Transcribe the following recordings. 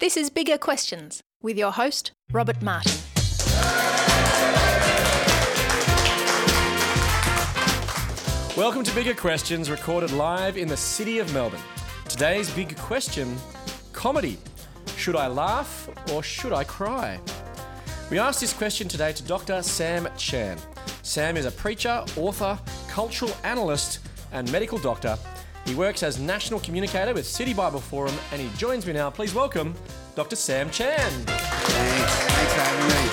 This is Bigger Questions with your host, Robert Martin. Welcome to Bigger Questions, recorded live in the city of Melbourne. Today's big question comedy. Should I laugh or should I cry? We asked this question today to Dr. Sam Chan. Sam is a preacher, author, cultural analyst, and medical doctor. He works as national communicator with City Bible Forum, and he joins me now. Please welcome Dr. Sam Chan. Thanks. Thanks for having me.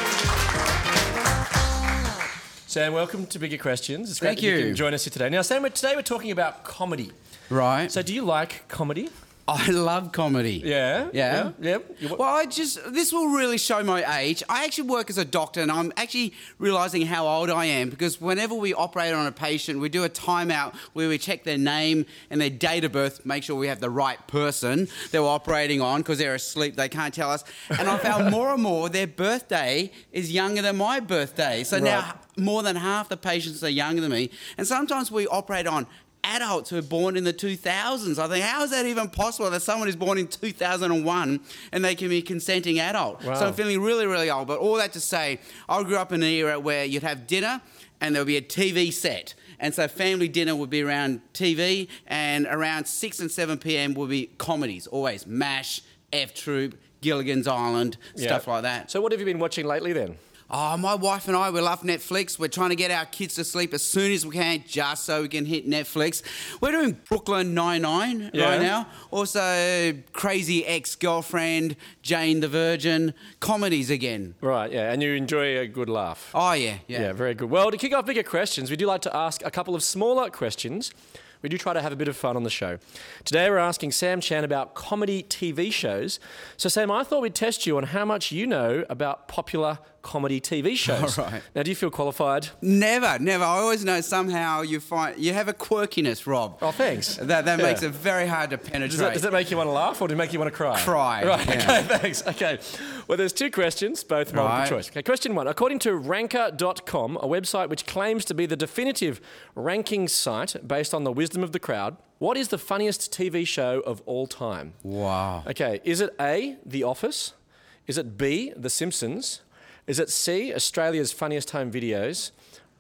Sam, welcome to Bigger Questions. It's great Thank that you you. can join us here today. Now, Sam, today we're talking about comedy. Right. So, do you like comedy? I love comedy. Yeah. Yeah. Yeah. You- Well, I just, this will really show my age. I actually work as a doctor and I'm actually realizing how old I am because whenever we operate on a patient, we do a timeout where we check their name and their date of birth, make sure we have the right person that we're operating on because they're asleep, they can't tell us. And I found more and more their birthday is younger than my birthday. So Right. now more than half the patients are younger than me. And sometimes we operate on adults who are born in the 2000s. I think, how is that even possible that someone is born in 2001 and they can be a consenting adult? Wow. So I'm feeling really, really old. But all that to say, I grew up in an era where you'd have dinner and there would be a TV set. And so family dinner would be around TV, and around 6 and 7 p.m. would be comedies, always MASH, F Troop, Gilligan's Island, stuff like that. So, what have you been watching lately then? Oh, my wife and I, we love Netflix. We're trying to get our kids to sleep as soon as we can, just so we can hit Netflix. We're doing Brooklyn Nine-Nine Yeah. right now. Also, Crazy Ex-Girlfriend, Jane the Virgin, comedies again. Right, yeah, and you enjoy a good laugh. Oh, yeah, yeah. Yeah, very good. Well, to kick off bigger questions, we do like to ask a couple of smaller questions. We do try to have a bit of fun on the show. Today we're asking Sam Chan about comedy TV shows. So, Sam, I thought we'd test you on how much you know about popular comedy TV shows. All right. Now, do you feel qualified? Never, never. I always know somehow you find you have a quirkiness, Rob. Oh, thanks. That, that Yeah. makes it very hard to penetrate. Does that, does that make you want to laugh or does it make you want to cry? Cry, Right, yeah. okay, thanks. Okay. Well, there's two questions, both multiple Right. choice. Okay, question one. According to ranker.com, a website which claims to be the definitive ranking site based on the wisdom of the crowd, what is the funniest TV show of all time? Wow. Okay, is it A, The Office? Is it B, The Simpsons? Is it C, Australia's funniest home videos?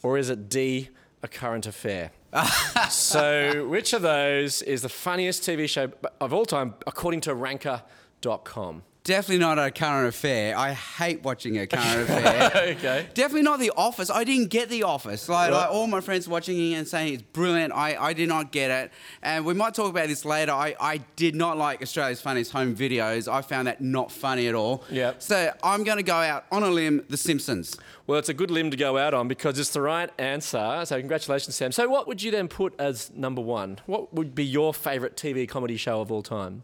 Or is it D, A Current Affair? so, which of those is the funniest TV show of all time according to ranker.com? Definitely not a current affair. I hate watching a current affair. okay. Definitely not The Office. I didn't get The Office. Like, Right. like all my friends watching it and saying it's brilliant. I, I did not get it. And we might talk about this later. I, I did not like Australia's Funniest Home Videos. I found that not funny at all. Yep. So I'm going to go out on a limb, The Simpsons. Well, it's a good limb to go out on because it's the right answer. So, congratulations, Sam. So, what would you then put as number one? What would be your favourite TV comedy show of all time?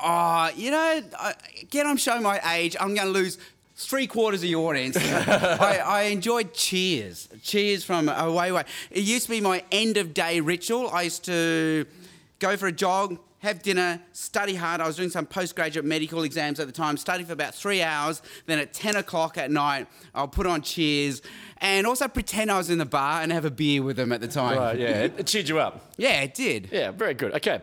Oh, you know, I- again, I'm showing my age. I'm going to lose three quarters of your audience. I, I enjoyed Cheers. Cheers from Away Way. It used to be my end of day ritual. I used to go for a jog, have dinner, study hard. I was doing some postgraduate medical exams at the time, study for about three hours. Then at 10 o'clock at night, I'll put on Cheers and also pretend I was in the bar and have a beer with them at the time. Right, yeah. It, it cheered you up. Yeah, it did. Yeah, very good. Okay.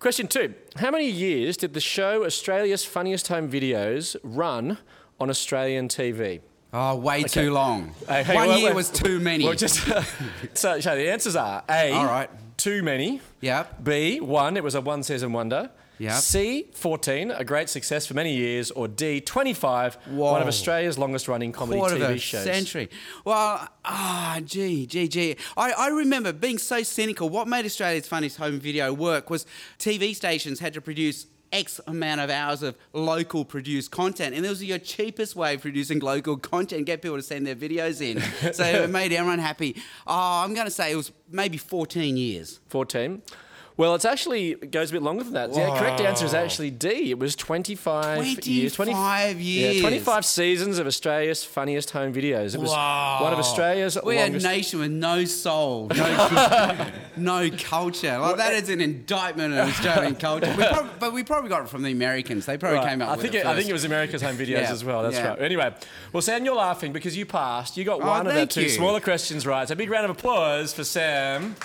Question two. How many years did the show Australia's Funniest Home Videos run on Australian TV? Oh, ah, way too long. Hey, hey, One wait, year wait. was too many. Well, just so, so the answers are A. All right. Too many. Yep. B. One. It was a one season wonder. Yep. C. Fourteen. A great success for many years. Or D. Twenty-five. Whoa. One of Australia's longest running comedy quarter TV of a shows. century. Well, ah, gee, gee, gee. I, I remember being so cynical. What made Australia's Funniest Home Video work was TV stations had to produce X amount of hours of local produced content, and it was your cheapest way of producing local content, get people to send their videos in. so it made everyone happy. Oh, I'm going to say it was maybe 14 years. 14. Well, it's actually it goes a bit longer than that. The correct answer is actually D. It was 25, years. 25 years. Yeah, 25 seasons of Australia's funniest home videos. It was one of Australia's We're longest. a nation with no soul, no, no culture. Like that is an indictment of Australian culture. We but we probably got it from the Americans. They probably Right. came up I with think it. it, I think it was America's Home Videos Yeah, as well. That's yeah. right. Anyway, well, Sam, you're laughing because you passed. You got Oh, one of the two you. smaller questions right. So, a big round of applause for Sam.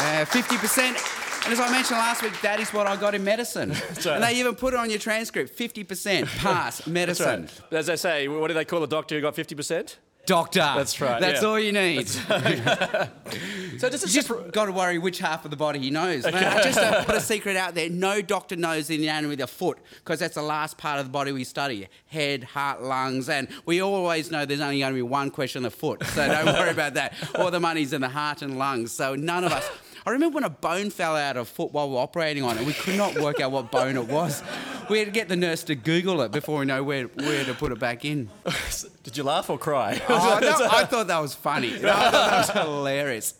Uh, 50%, And as I mentioned last week, that is what I got in medicine. And they even put it on your transcript 50% pass medicine. Right. As they say, what do they call a doctor who got 50%? Doctor. That's right, That's yeah. all you need. So does it You just got to worry which half of the body he knows. Man, I just uh, put a secret out there. No doctor knows the anatomy of the foot because that's the last part of the body we study head, heart, lungs. And we always know there's only going to be one question on the foot. So don't worry about that. All the money's in the heart and lungs. So none of us. I remember when a bone fell out of foot while we were operating on it. We could not work out what bone it was. We had to get the nurse to Google it before we know where, where to put it back in. Did you laugh or cry? Oh, no, I thought that was funny. I thought that was hilarious.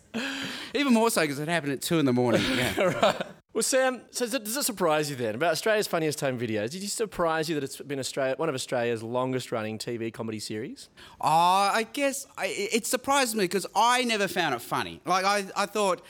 Even more so because it happened at two in the morning. Yeah. Well, Sam, so does it, surprise you then about Australia's funniest home videos? Did it surprise you that it's been Australia, one of Australia's longest-running TV comedy series? Oh, I guess I, it surprised me because I never found it funny. Like I, I thought.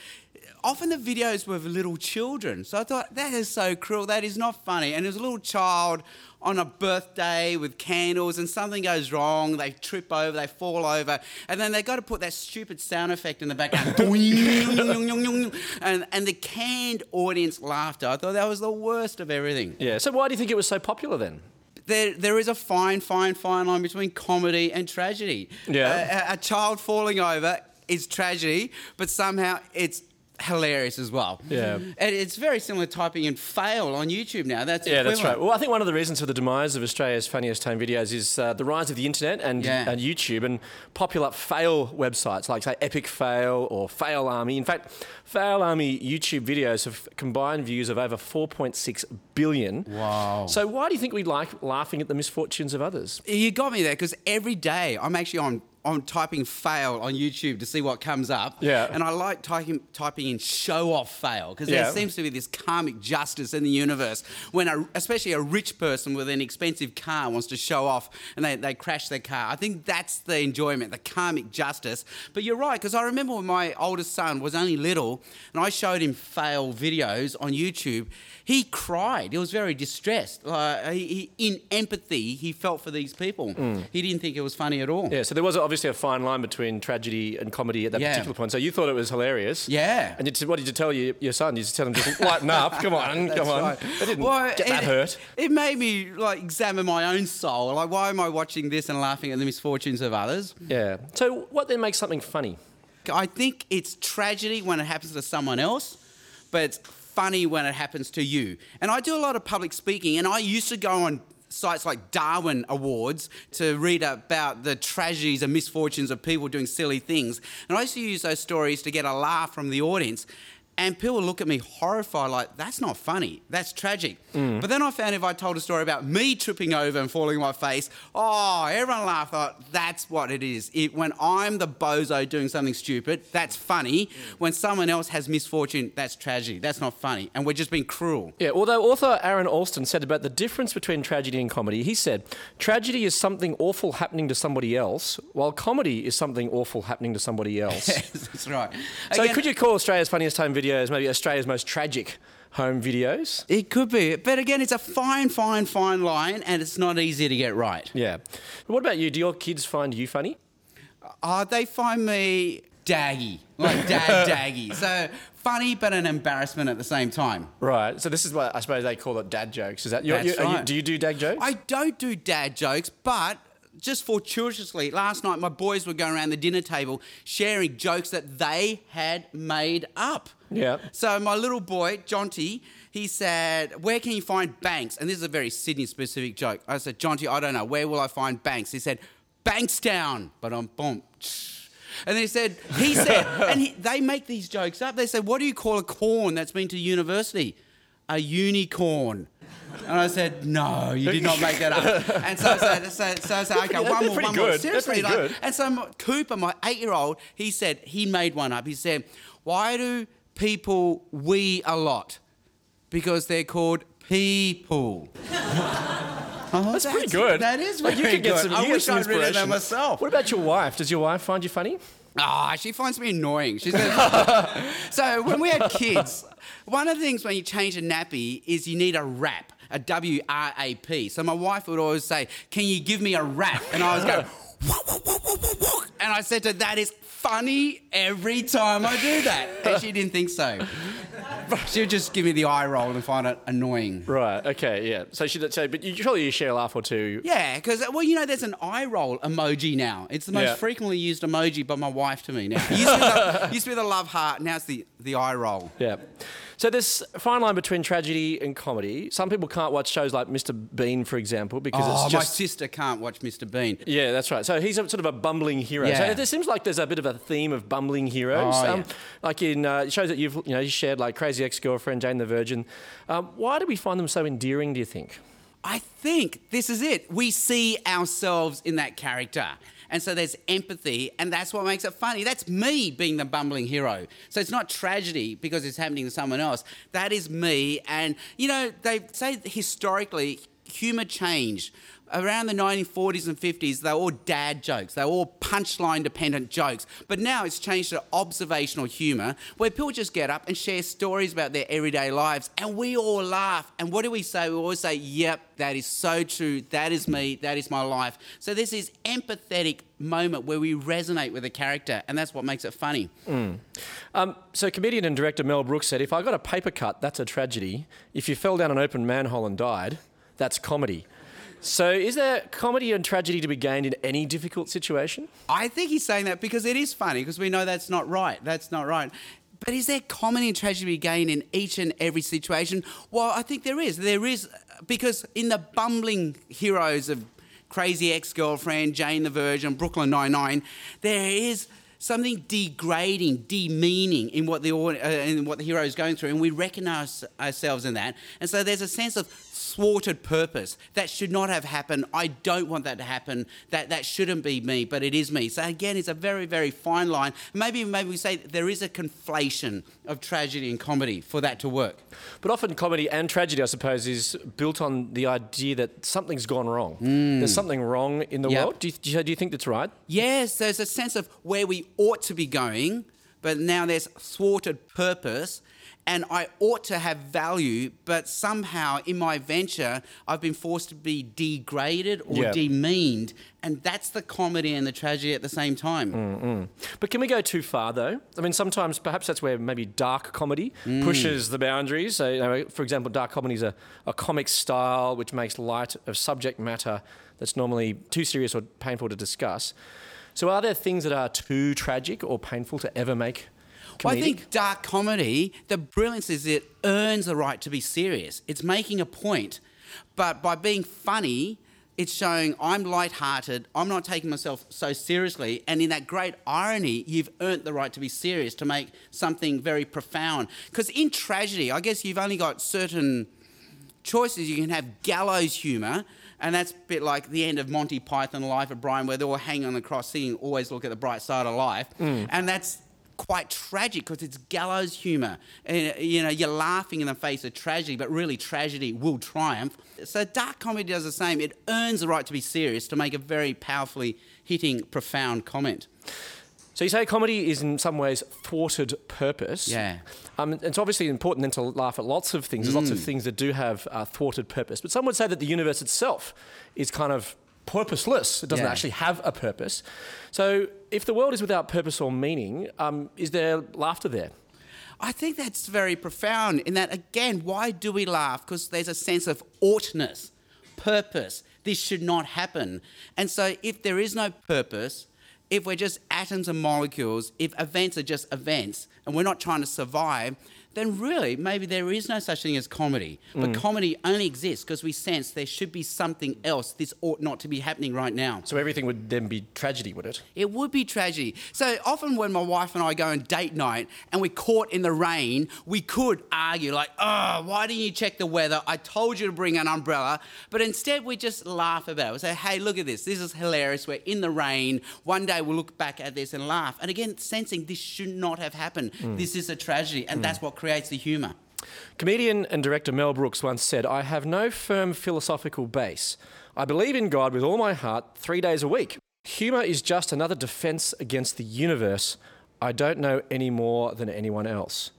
Often the videos were of little children, so I thought that is so cruel. That is not funny. And there's a little child on a birthday with candles, and something goes wrong. They trip over, they fall over, and then they got to put that stupid sound effect in the background, and and the canned audience laughter. I thought that was the worst of everything. Yeah. So why do you think it was so popular then? there, there is a fine, fine, fine line between comedy and tragedy. Yeah. A, a- a child falling over is tragedy, but somehow it's hilarious as well. Yeah. And it's very similar to typing in fail on YouTube now. That's Yeah, that's right. Well, I think one of the reasons for the demise of Australia's funniest home videos is uh, the rise of the internet and, Yeah. and YouTube and popular fail websites like, say, Epic Fail or Fail Army. In fact, Fail Army YouTube videos have combined views of over 4.6 billion. Wow. So, why do you think we like laughing at the misfortunes of others? You got me there because every day I'm actually on. On typing fail on YouTube to see what comes up. Yeah. And I like typing, typing in show off fail because Yeah. there seems to be this karmic justice in the universe when, a, especially a rich person with an expensive car wants to show off and they, they crash their car. I think that's the enjoyment, the karmic justice. But you're right because I remember when my oldest son was only little and I showed him fail videos on YouTube. He cried. He was very distressed. Uh, he, he, in empathy, he felt for these people. He didn't think it was funny at all. Yeah, so there was obviously a fine line between tragedy and comedy at that Yeah. particular point. So you thought it was hilarious. Yeah. And you, what did you tell your, your son? You just tell him just lighten up. Come on, That's come on. right. They didn't Well, get that it- hurt. It made me like examine my own soul. Like, why am I watching this and laughing at the misfortunes of others? Yeah. So what then makes something funny? I think it's tragedy when it happens to someone else, but it's funny when it happens to you. And I do a lot of public speaking, and I used to go on sites like Darwin Awards to read about the tragedies and misfortunes of people doing silly things. And I used to use those stories to get a laugh from the audience. And people look at me horrified, like, that's not funny. That's tragic. Mm. But then I found if I told a story about me tripping over and falling on my face, oh, everyone laughed. Thought, that's what it is. It, when I'm the bozo doing something stupid, that's funny. When someone else has misfortune, that's tragedy. That's not funny. And we're just being cruel. Yeah, although author Aaron Allston said about the difference between tragedy and comedy, he said, tragedy is something awful happening to somebody else, while comedy is something awful happening to somebody else. that's right. so Again, could you call Australia's funniest home videos maybe Australia's most tragic home videos? It could be. But again, it's a fine, fine, fine line, and it's not easy to get right. Yeah. What about you? Do your kids find you funny? Uh, they find me daggy, like dad daggy. So funny, but an embarrassment at the same time. Right. So this is what I suppose they call it dad jokes. Is that That's you, are you- right. do you do dad jokes? I don't do dad jokes, but just fortuitously, last night my boys were going around the dinner table sharing jokes that they had made up. Yeah. So my little boy, Jonty, he said, Where can you find banks? And this is a very Sydney specific joke. I said, Jonty, I don't know. Where will I find banks? He said, Bankstown. But I'm boom. And then he said, he said, and he, they make these jokes up. They say, what do you call a corn that's been to university? A unicorn. And I said, no, you did not make that up. And so I said, so, so I said okay, one more, one more. good. That's Seriously, pretty like, good. and so my- Cooper, my eight-year-old, he said he made one up. He said, why do people wee a lot? Because they're called people. Oh, That's pretty good. That is Like, very you could get good. some, you I wish I'd written that myself. What about your wife? Does your wife find you funny? Ah, she finds me annoying. She says, so when we had kids, one of the things when you change a nappy is you need a wrap, a W R A P. So my wife would always say, "Can you give me a wrap?" And I was go, and I said to her, "That is funny every time I do that. And she didn't think so. She'll just give me the eye roll and find it annoying. Right. Okay. Yeah. So she. So, but you surely you share a laugh or two. Yeah, because well, you know, there's an eye roll emoji now. It's the most Yeah. frequently used emoji by my wife to me now. It used to, be the, used to be the love heart. Now it's the the eye roll. Yeah. So this fine line between tragedy and comedy. Some people can't watch shows like Mr. Bean, for example, because Oh, it's my sister can't watch Mr. Bean. Yeah, that's right. So he's a, sort of a bumbling hero. Yeah. So there seems like there's a bit of a theme of bumbling heroes. Oh, um, yeah. Like in uh, shows that you've you know you shared, like Crazy Ex-Girlfriend, Jane the Virgin. Um, why do we find them so endearing? Do you think? I think this is it. We see ourselves in that character. And so there's empathy, and that's what makes it funny. That's me being the bumbling hero. So it's not tragedy because it's happening to someone else. That is me. And, you know, they say historically, humour changed. Around the 1940s and 50s, they were all dad jokes. They were all punchline dependent jokes. But now it's changed to observational humour where people just get up and share stories about their everyday lives and we all laugh. And what do we say? We always say, yep, that is so true. That is me. That is my life. So this empathetic moment where we resonate with a character and that's what makes it funny. Um, so comedian and director Mel Brooks said, "If I got a paper cut, that's a tragedy. If you fell down an open manhole and died, that's comedy." So is there comedy and tragedy to be gained in any difficult situation? I think he's saying that because it is funny, because we know that's not right. That's not right. But is there comedy and tragedy to be gained in each and every situation? Well, I think there is. There is, because in the bumbling heroes of Crazy Ex Girlfriend, Jane the Virgin, Brooklyn Nine-Nine, there is something degrading, demeaning in what the uh, in what the hero is going through, and we recognise ourselves in that. And so there's a sense of thwarted purpose that should not have happened. I don't want that to happen. That that shouldn't be me, but it is me. So again, it's a very very fine line. Maybe maybe we say there is a conflation of tragedy and comedy for that to work. But often comedy and tragedy, I suppose, is built on the idea that something's gone wrong. Hmm. There's something wrong in the Yep. world. Do you- do you think that's right? Yes, there's a sense of where we ought to be going, but now there's thwarted purpose. And I ought to have value, but somehow in my venture, I've been forced to be degraded or Yeah. demeaned. And that's the comedy and the tragedy at the same time. Mm. But can we go too far, though? I mean, sometimes perhaps that's where maybe dark comedy pushes the boundaries. So, you know, for example, dark comedy is a, a comic style which makes light of subject matter that's normally too serious or painful to discuss. So, are there things that are too tragic or painful to ever make? Well, I think dark comedy, the brilliance is it earns the right to be serious. It's making a point, but by being funny, it's showing I'm light-hearted. I'm not taking myself so seriously, and in that great irony, you've earned the right to be serious to make something very profound. Because in tragedy, I guess you've only got certain choices. You can have gallows humour, and that's a bit like the end of Monty Python, The Life of Brian, where they're all hanging on the cross singing Always Look at the Bright Side of Life. Mm. And that's quite tragic because it's gallows humour. And, you know, you're laughing in the face of tragedy, but really tragedy will triumph. So dark comedy does the same. It earns the right to be serious, to make a very powerfully hitting, profound comment. So you say comedy is in some ways thwarted purpose. Yeah. Um, it's obviously important then to laugh at lots of things. There's lots of things that do have uh, thwarted purpose. But some would say that the universe itself is kind of purposeless. It doesn't Yeah. actually have a purpose. So if the world is without purpose or meaning, um, is there laughter there? I think that's very profound in that, again, why do we laugh? Because there's a sense of oughtness, purpose. This should not happen. And so, if there is no purpose, if we're just atoms and molecules, if events are just events and we're not trying to survive, then really maybe there is no such thing as comedy. But mm. comedy only exists because we sense there should be something else. This ought not to be happening right now. So everything would then be tragedy, would it? It would be tragedy. So often when my wife and I go on date night and we're caught in the rain, we could argue like, oh, why didn't you check the weather? I told you to bring an umbrella. But instead we just laugh about it. We say, hey, look at this. This is hilarious. We're in the rain. One day we'll look back at this and laugh. And again, sensing this should not have happened. Mm. This is a tragedy. And that's mm. what creates the humour. Comedian and director Mel Brooks once said, I have no firm philosophical base. I believe in God with all my heart three days a week. Humour is just another defence against the universe. I don't know any more than anyone else.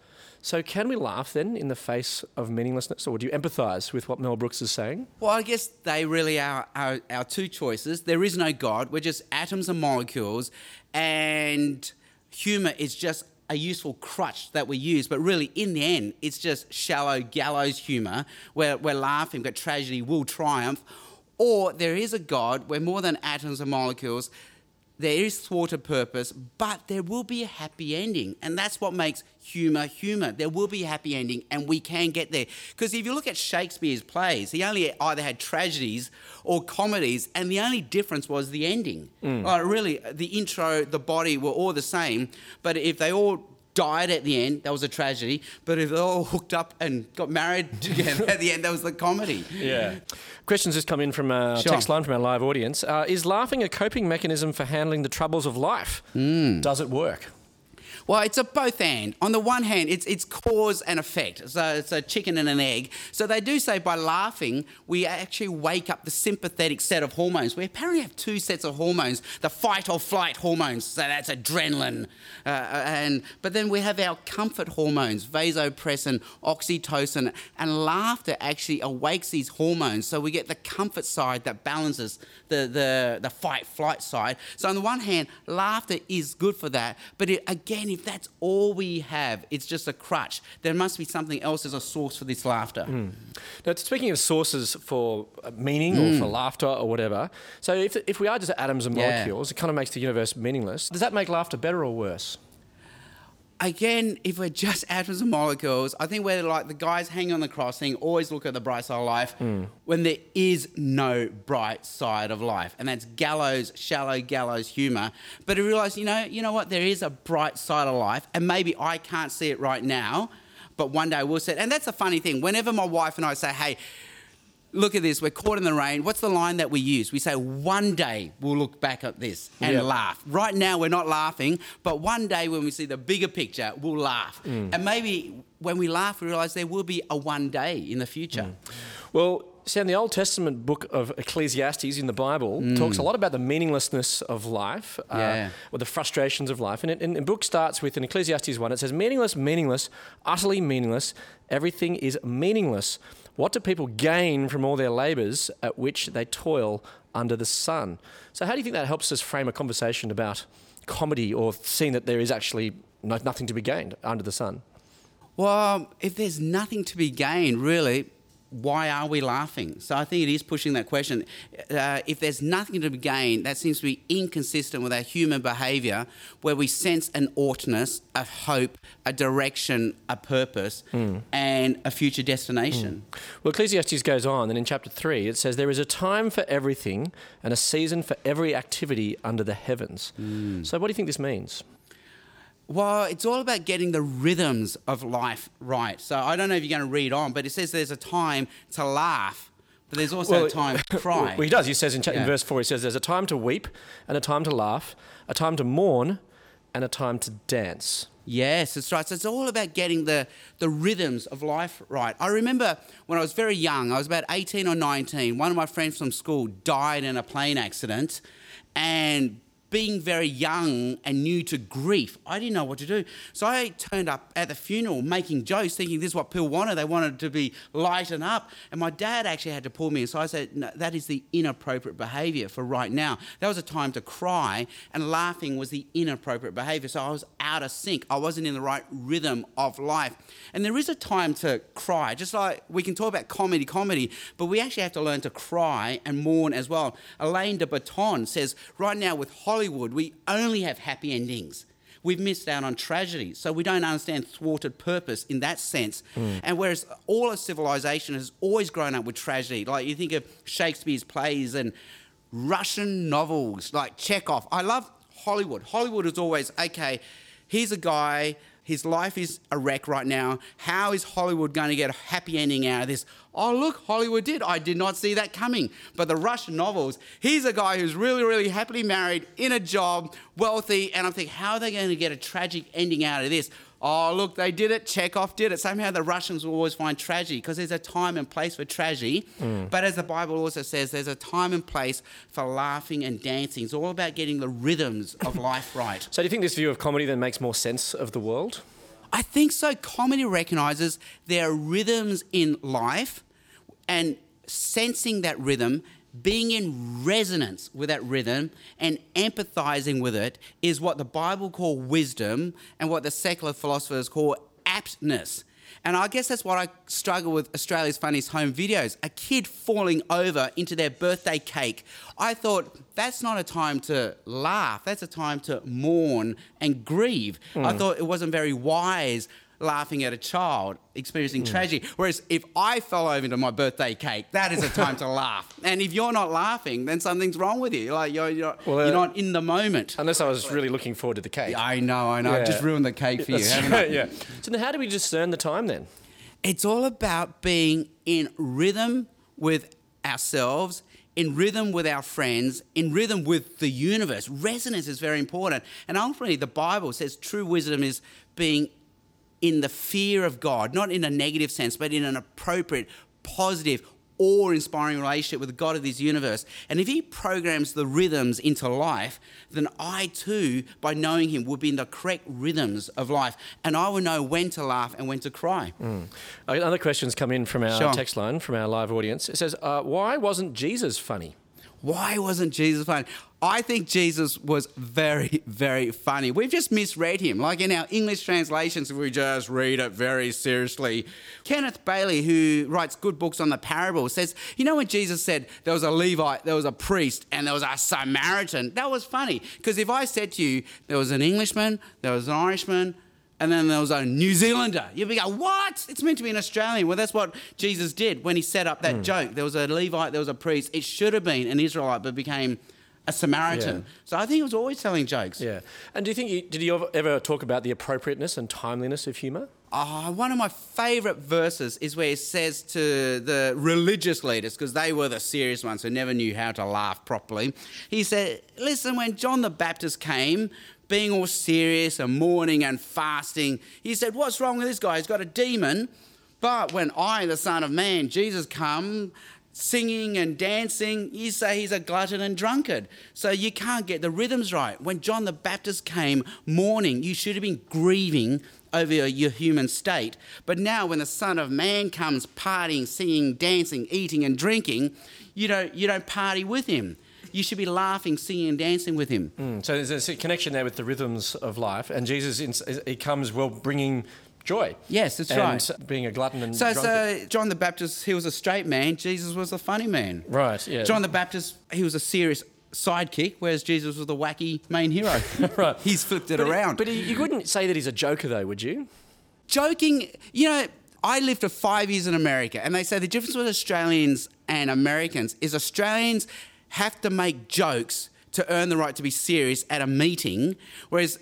So, can we laugh then in the face of meaninglessness, or do you empathise with what Mel Brooks is saying? Well, I guess they really are our, our two choices. There is no God. We're just atoms and molecules. And humor is just a useful crutch that we use, but really, in the end, it's just shallow gallows humor where we're laughing, but tragedy will triumph. Or there is a God where more than atoms and molecules, there is thwarted purpose, but there will be a happy ending. And that's what makes humour humour. There will be a happy ending, and we can get there. Because if you look at Shakespeare's plays, he only either had tragedies or comedies, and the only difference was the ending. Mm. Like, really, the intro, the body were all the same, but if they all died at the end, that was a tragedy. But if they all hooked up and got married together at the end, that was the comedy. Yeah. Questions just come in from a Sure. text line from our live audience. Uh, is laughing a coping mechanism for handling the troubles of life? Hmm. Does it work? Well, it's a both and. On the one hand, it's it's cause and effect. So it's a chicken and an egg. So they do say by laughing, we actually wake up the sympathetic set of hormones. We apparently have two sets of hormones: the fight or flight hormones. So that's adrenaline, uh, and but then we have our comfort hormones: vasopressin, oxytocin, and laughter actually awakes these hormones. So we get the comfort side that balances the the the fight flight side. So on the one hand, laughter is good for that, but it, again, if that's all we have, it's just a crutch. There must be something else as a source for this laughter. Now, speaking of sources for uh, meaning or for laughter or whatever, so if, if we are just atoms and Hmm. Yeah. molecules, it kind of makes the universe meaningless. Does that make laughter better or worse? Again, if we're just atoms and molecules, I think we're like the guys hanging on the cross saying, always look at the bright side of life hmm. when there is no bright side of life. And that's gallows, shallow gallows humour. But I realise, you know, you know what? There is a bright side of life. And maybe I can't see it right now, but one day I will see it. And that's a funny thing. Whenever my wife and I say, hey, look at this, we're caught in the rain. What's the line that we use? We say, one day we'll look back at this and Yep. laugh. Right now we're not laughing, but one day when we see the bigger picture, we'll laugh. Mm. And maybe when we laugh, we realize there will be a one day in the future. Mm. Well, see, in the Old Testament book of Ecclesiastes in the Bible mm. talks a lot about the meaninglessness of life, uh, or the frustrations of life. And, it, and the book starts with in Ecclesiastes 1, it says, Meaningless, meaningless, utterly meaningless, everything is meaningless. What do people gain from all their labours at which they toil under the sun? So, how do you think that helps us frame a conversation about comedy or seeing that there is actually no, nothing to be gained under the sun? Well, if there's nothing to be gained, really, why are we laughing? So I think it is pushing that question. Uh, if there's nothing to be gained, that seems to be inconsistent with our human behaviour, where we sense an oughtness, a hope, a direction, a purpose, hmm. and a future destination. Hmm. Well, Ecclesiastes goes on, and in chapter 3, it says, There is a time for everything and a season for every activity under the heavens. Hmm. So, what do you think this means? Well, it's all about getting the rhythms of life right. So I don't know if you're going to read on, but it says there's a time to laugh, but there's also a time to cry. Well, he does. He says in, cha- in verse 4, he says, There's a time to weep and a time to laugh, a time to mourn and a time to dance. Yes, that's right. So it's all about getting the, the rhythms of life right. I remember when I was very young, I was about 18 or 19, one of my friends from school died in a plane accident. And being very young and new to grief, I didn't know what to do. So I turned up at the funeral making jokes, thinking this is what people wanted. They wanted to be lightened up. And my dad actually had to pull me. In. So I said, no, that is the inappropriate behavior for right now. That was a time to cry, and laughing was the inappropriate behavior. So I was out of sync. I wasn't in the right rhythm of life. And there is a time to cry, just like we can talk about comedy, comedy, but we actually have to learn to cry and mourn as well. Alain de Botton says, right now with Hollywood, we only have happy endings. We've missed out on tragedy, so we don't understand thwarted purpose in that sense. Hmm. And whereas all of civilization has always grown up with tragedy, like you think of Shakespeare's plays and Russian novels like Chekhov. I love Hollywood. Hollywood is always okay. Here's a guy. His life is a wreck right now. How is Hollywood going to get a happy ending out of this? Oh, look, Hollywood did. I did not see that coming. But the Russian novels, he's a guy who's really, really happily married, in a job, wealthy, and I'm thinking, how are they going to get a tragic ending out of this? Oh, look, they did it. Chekhov did it. Somehow the Russians will always find tragedy because there's a time and place for tragedy. Mm. But as the Bible also says, there's a time and place for laughing and dancing. It's all about getting the rhythms of life right. So, do you think this view of comedy then makes more sense of the world? I think so. Comedy recognizes there are rhythms in life, and sensing that rhythm being in resonance with that rhythm and empathizing with it is what the Bible call wisdom and what the secular philosophers call aptness. And I guess that's what I struggle with Australia's funniest home videos. A kid falling over into their birthday cake. I thought that's not a time to laugh, that's a time to mourn and grieve. I hmm. thought it wasn't very wise laughing at a child experiencing tragedy. Whereas if I fell over into my birthday cake, that is a time to laugh. And if you're not laughing, then something's wrong with you. Like you're, you're, Well, uh, you're not in the moment. Unless I was really looking forward to the cake. I know, I know. I've just ruined the cake for you, That's haven't I? right, yeah. So then how do we discern the time then? It's all about being in rhythm with ourselves, in rhythm with our friends, in rhythm with the universe. Resonance is very important. And ultimately, the Bible says true wisdom is being in the fear of God, not in a negative sense, but in an appropriate, positive, awe inspiring relationship with the God of this universe. And if He programs the rhythms into life, then I too, by knowing Him, will be in the correct rhythms of life. And I will know when to laugh and when to cry. Other questions come in from our Sure. text line, from our live audience. It says, uh, why wasn't Jesus funny? Why wasn't Jesus funny? I think Jesus was very, very funny. We've just misread him. Like in our English translations, we just read it very seriously. Kenneth Bailey, who writes good books on the parables, says, You know, when Jesus said there was a Levite, there was a priest, and there was a Samaritan, that was funny. Because if I said to you, there was an Englishman, there was an Irishman, and then there was a New Zealander. You'd be going, what? It's meant to be an Australian. Well, that's what Jesus did when he set up that hmm. joke. There was a Levite, there was a priest. It should have been an Israelite, but became a Samaritan. Yeah. So I think he was always telling jokes. Yeah. And do you think, he, did he ever- talk about the appropriateness and timeliness of humour? Oh, one of my favourite verses is where he says to the religious leaders, because they were the serious ones who never knew how to laugh properly. He said, Listen, when John the Baptist came, being all serious and mourning and fasting, he said, What's wrong with this guy? He's got a demon. But when I, the Son of Man, Jesus, come, singing and dancing, you say he's a glutton and drunkard. So you can't get the rhythms right. When John the Baptist came mourning, you should have been grieving over your, human state. But now when the Son of Man comes partying, singing, dancing, eating and drinking, you don't, you don't party with him. You should be laughing, singing and dancing with him. Mm, So there's a connection there with the rhythms of life. And Jesus, he comes, well, bringing joy. Yes, that's and right. being a glutton and So, drunkard. so John the Baptist, he was a straight man. Jesus was a funny man. Right, yeah. John the Baptist, he was a serious sidekick, whereas Jesus was the wacky main hero. Right. He's flipped it But he- around. but he, you wouldn't say that he's a joker, though, would you? Joking, you know, I lived for five years in America, and they say the difference with Australians and Americans is Australians have to make jokes to earn the right to be serious at a meeting, whereas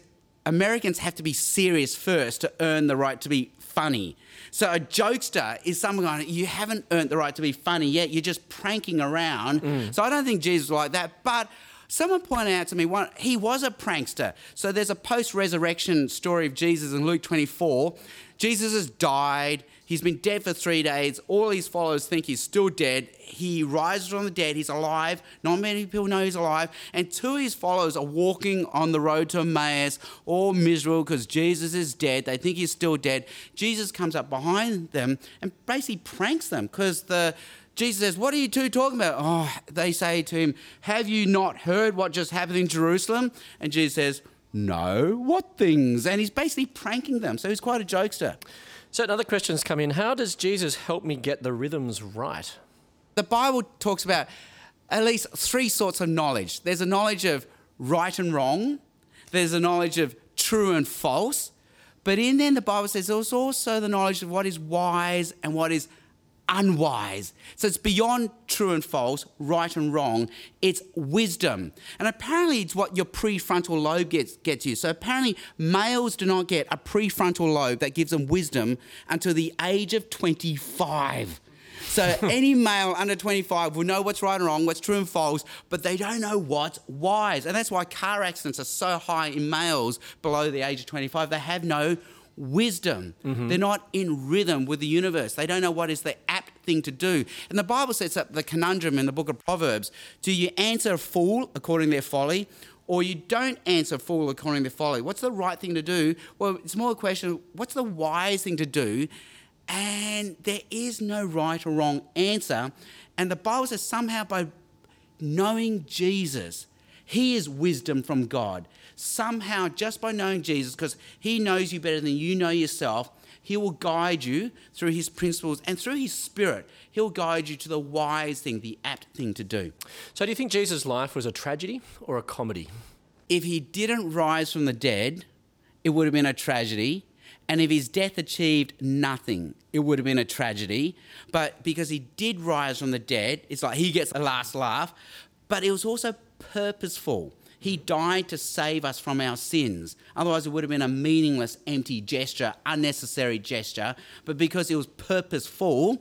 Americans have to be serious first to earn the right to be funny. So a jokester is someone going, you haven't earned the right to be funny yet. You're just pranking around. Mm. So I don't think Jesus was like that. But someone pointed out to me, one, he was a prankster. So there's a post-resurrection story of Jesus in Luke 24. Jesus has died. He's been dead for three days. All his followers think he's still dead. He rises from the dead. He's alive. Not many people know he's alive. And two of his followers are walking on the road to Emmaus, all miserable because Jesus is dead. They think he's still dead. Jesus comes up behind them and basically pranks them because the Jesus says, What are you two talking about? Oh, they say to him, Have you not heard what just happened in Jerusalem? And Jesus says, No, what things? And he's basically pranking them. So he's quite a jokester. Certain other questions come in. How does Jesus help me get the rhythms right? The Bible talks about at least three sorts of knowledge there's a knowledge of right and wrong, there's a knowledge of true and false, but in then the Bible says there's also the knowledge of what is wise and what is unwise. So it's beyond true and false, right and wrong. It's wisdom. And apparently it's what your prefrontal lobe gets, gets you. So apparently males do not get a prefrontal lobe that gives them wisdom until the age of 25. So any male under 25 will know what's right and wrong, what's true and false, but they don't know what's wise. And that's why car accidents are so high in males below the age of 25. They have no wisdom. Mm-hmm. They're not in rhythm with the universe. They don't know what is the thing to do. And the Bible sets up the conundrum in the book of Proverbs. Do you answer a fool according to their folly? Or you don't answer a fool according to their folly. What's the right thing to do? Well, it's more a question what's the wise thing to do? And there is no right or wrong answer. And the Bible says somehow by knowing Jesus, He is wisdom from God. Somehow, just by knowing Jesus, because He knows you better than you know yourself, He will guide you through His principles and through His Spirit. He'll guide you to the wise thing, the apt thing to do. So, do you think Jesus' life was a tragedy or a comedy? If He didn't rise from the dead, it would have been a tragedy. And if his death achieved nothing, it would have been a tragedy. But because he did rise from the dead, it's like he gets a last laugh. But it was also purposeful. He died to save us from our sins. Otherwise, it would have been a meaningless, empty gesture, unnecessary gesture. But because it was purposeful,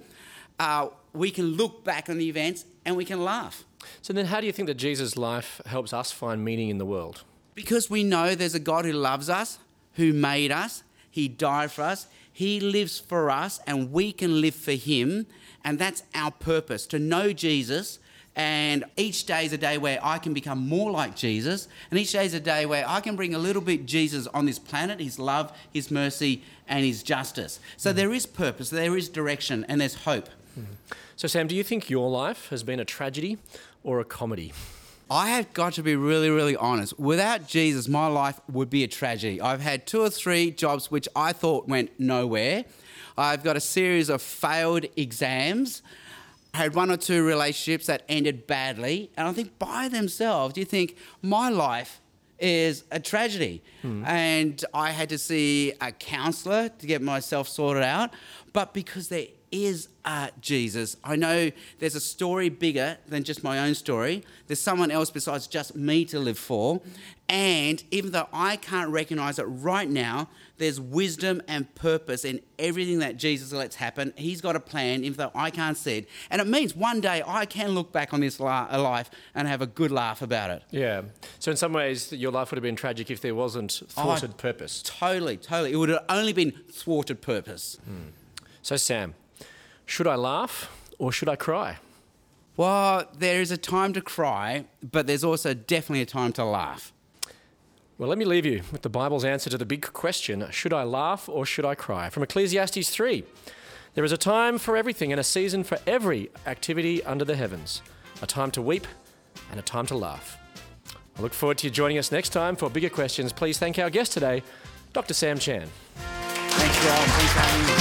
uh, we can look back on the events and we can laugh. So, then how do you think that Jesus' life helps us find meaning in the world? Because we know there's a God who loves us, who made us, He died for us, He lives for us, and we can live for Him. And that's our purpose to know Jesus. And each day is a day where I can become more like Jesus. And each day is a day where I can bring a little bit Jesus on this planet, His love, His mercy, and His justice. So there is purpose, there is direction, and there's hope. So, Sam, do you think your life has been a tragedy or a comedy? I have got to be really, really honest. Without Jesus, my life would be a tragedy. I've had two or three jobs which I thought went nowhere. I've got a series of failed exams. I had one or two relationships that ended badly. And I think by themselves, you think, my life is a tragedy. Hmm. And I had to see a counselor to get myself sorted out. But because there is a Jesus, I know there's a story bigger than just my own story. There's someone else besides just me to live for. And even though I can't recognize it right now, there's wisdom and purpose in everything that Jesus lets happen. He's got a plan, even though I can't see it. And it means one day I can look back on this la- uh, life and have a good laugh about it. Yeah. So, in some ways, your life would have been tragic if there wasn't oh, thwarted purpose. Totally, totally. It would have only been thwarted purpose. Hmm. So, Sam, should I laugh or should I cry? Well, there is a time to cry, but there's also definitely a time to laugh. Well, let me leave you with the Bible's answer to the big question should I laugh or should I cry? From Ecclesiastes 3 There is a time for everything and a season for every activity under the heavens, a time to weep and a time to laugh. I look forward to you joining us next time for bigger questions. Please thank our guest today, Dr. Sam Chan. Thanks, Rob. Thanks for having me.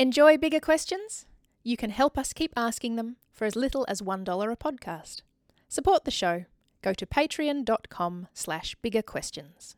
Enjoy bigger questions? You can help us keep asking them for as little as $1 a podcast. Support the show. Go to patreon.com slash bigger questions.